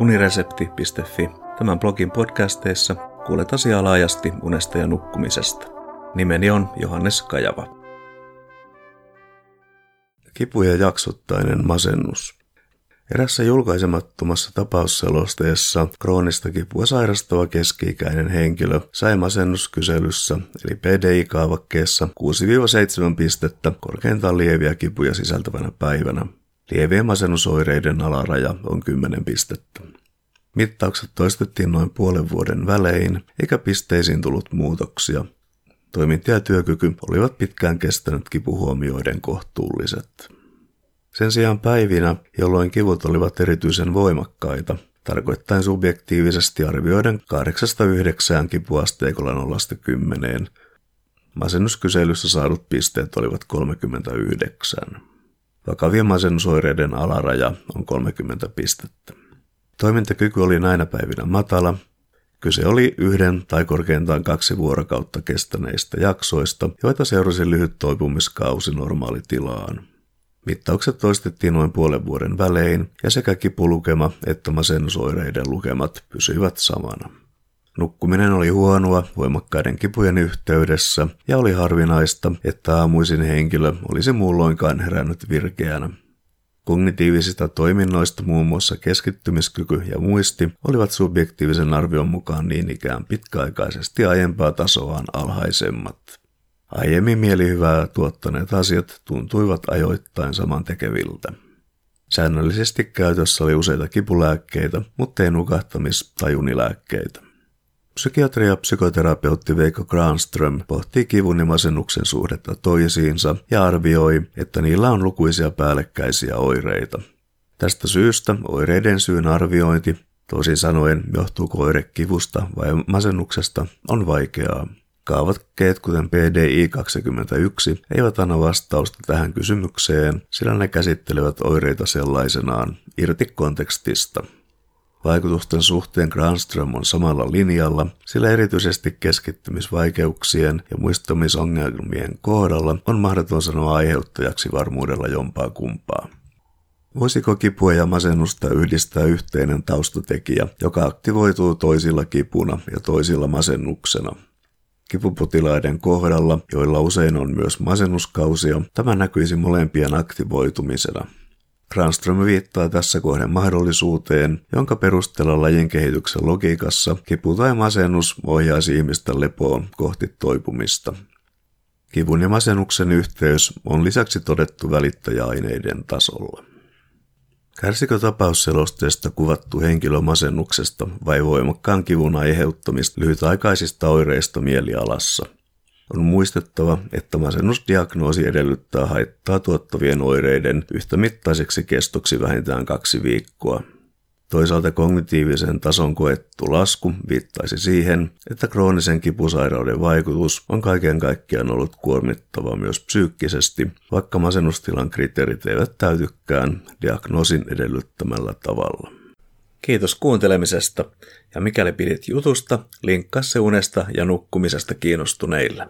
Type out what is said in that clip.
uniresepti.fi. Tämän blogin podcasteissa kuulet asiaa laajasti unesta ja nukkumisesta. Nimeni on Johannes Kajava. Kipu ja jaksottainen masennus. Erässä julkaisemattomassa tapausselosteessa kroonista kipua sairastava keski-ikäinen henkilö sai masennuskyselyssä eli PDI-kaavakkeessa 6-7 pistettä korkeintaan lieviä kipuja sisältävänä päivänä. Lievien masennusoireiden alaraja on 10 pistettä. Mittaukset toistettiin noin puolen vuoden välein, eikä pisteisiin tullut muutoksia. Toiminta ja työkyky olivat pitkään kestänyt kipuhuomioiden kohtuulliset. Sen sijaan päivinä, jolloin kivut olivat erityisen voimakkaita, tarkoittain subjektiivisesti arvioiden 8-9 kipuasteikolla 0-10. Masennuskyselyssä saadut pisteet olivat 39. Vakavien masennusoireiden alaraja on 30 pistettä. Toimintakyky oli näinä päivinä matala. Kyse oli yhden tai korkeintaan kaksi vuorokautta kestäneistä jaksoista, joita seurasi lyhyt toipumiskausi normaalitilaan. Mittaukset toistettiin noin puolen vuoden välein ja sekä kipulukema että masennusoireiden lukemat pysyivät samana. Nukkuminen oli huonoa voimakkaiden kipujen yhteydessä ja oli harvinaista, että aamuisin henkilö olisi muulloinkaan herännyt virkeänä. Kognitiivisista toiminnoista muun muassa keskittymiskyky ja muisti olivat subjektiivisen arvion mukaan niin ikään pitkäaikaisesti aiempaa tasoaan alhaisemmat. Aiemmin mielihyvää tuottaneet asiat tuntuivat ajoittain saman tekeviltä. Säännöllisesti käytössä oli useita kipulääkkeitä, mutta ei nukahtamis- tai unilääkkeitä. Psykiatri ja psykoterapeutti Veikko Granström pohtii kivun ja masennuksen suhdetta toisiinsa ja arvioi, että niillä on lukuisia päällekkäisiä oireita. Tästä syystä oireiden syyn arviointi, toisin sanoen johtuuko oire kivusta vai masennuksesta, on vaikeaa. Kaavakkeet, kuten PDI-21, eivät anna vastausta tähän kysymykseen, sillä ne käsittelevät oireita sellaisenaan irti kontekstista. Vaikutusten suhteen Granström on samalla linjalla, sillä erityisesti keskittymisvaikeuksien ja muistamisongelmien kohdalla on mahdoton sanoa aiheuttajaksi varmuudella jompaa kumpaa. Voisiko kipua ja masennusta yhdistää yhteinen taustatekijä, joka aktivoituu toisilla kipuna ja toisilla masennuksena? Kipupotilaiden kohdalla, joilla usein on myös masennuskausia, tämä näkyisi molempien aktivoitumisena. Granström viittaa tässä kohden mahdollisuuteen, jonka perusteella lajin kehityksen logiikassa kipu tai masennus ohjaisi ihmistä lepoon kohti toipumista. Kivun ja masennuksen yhteys on lisäksi todettu välittäjäaineiden tasolla. Kärsikö tapausselosteesta kuvattu henkilö masennuksesta vai voimakkaan kivun aiheuttamista lyhytaikaisista oireista mielialassa? On muistettava, että masennusdiagnoosi edellyttää haittaa tuottavien oireiden yhtämittaiseksi kestoksi vähintään kaksi viikkoa. Toisaalta kognitiivisen tason koettu lasku viittaisi siihen, että kroonisen kipusairauden vaikutus on kaiken kaikkiaan ollut kuormittava myös psyykkisesti, vaikka masennustilan kriteerit eivät täytykään diagnoosin edellyttämällä tavalla. Kiitos kuuntelemisesta, ja mikäli pidit jutusta, linkkaa se unesta ja nukkumisesta kiinnostuneille.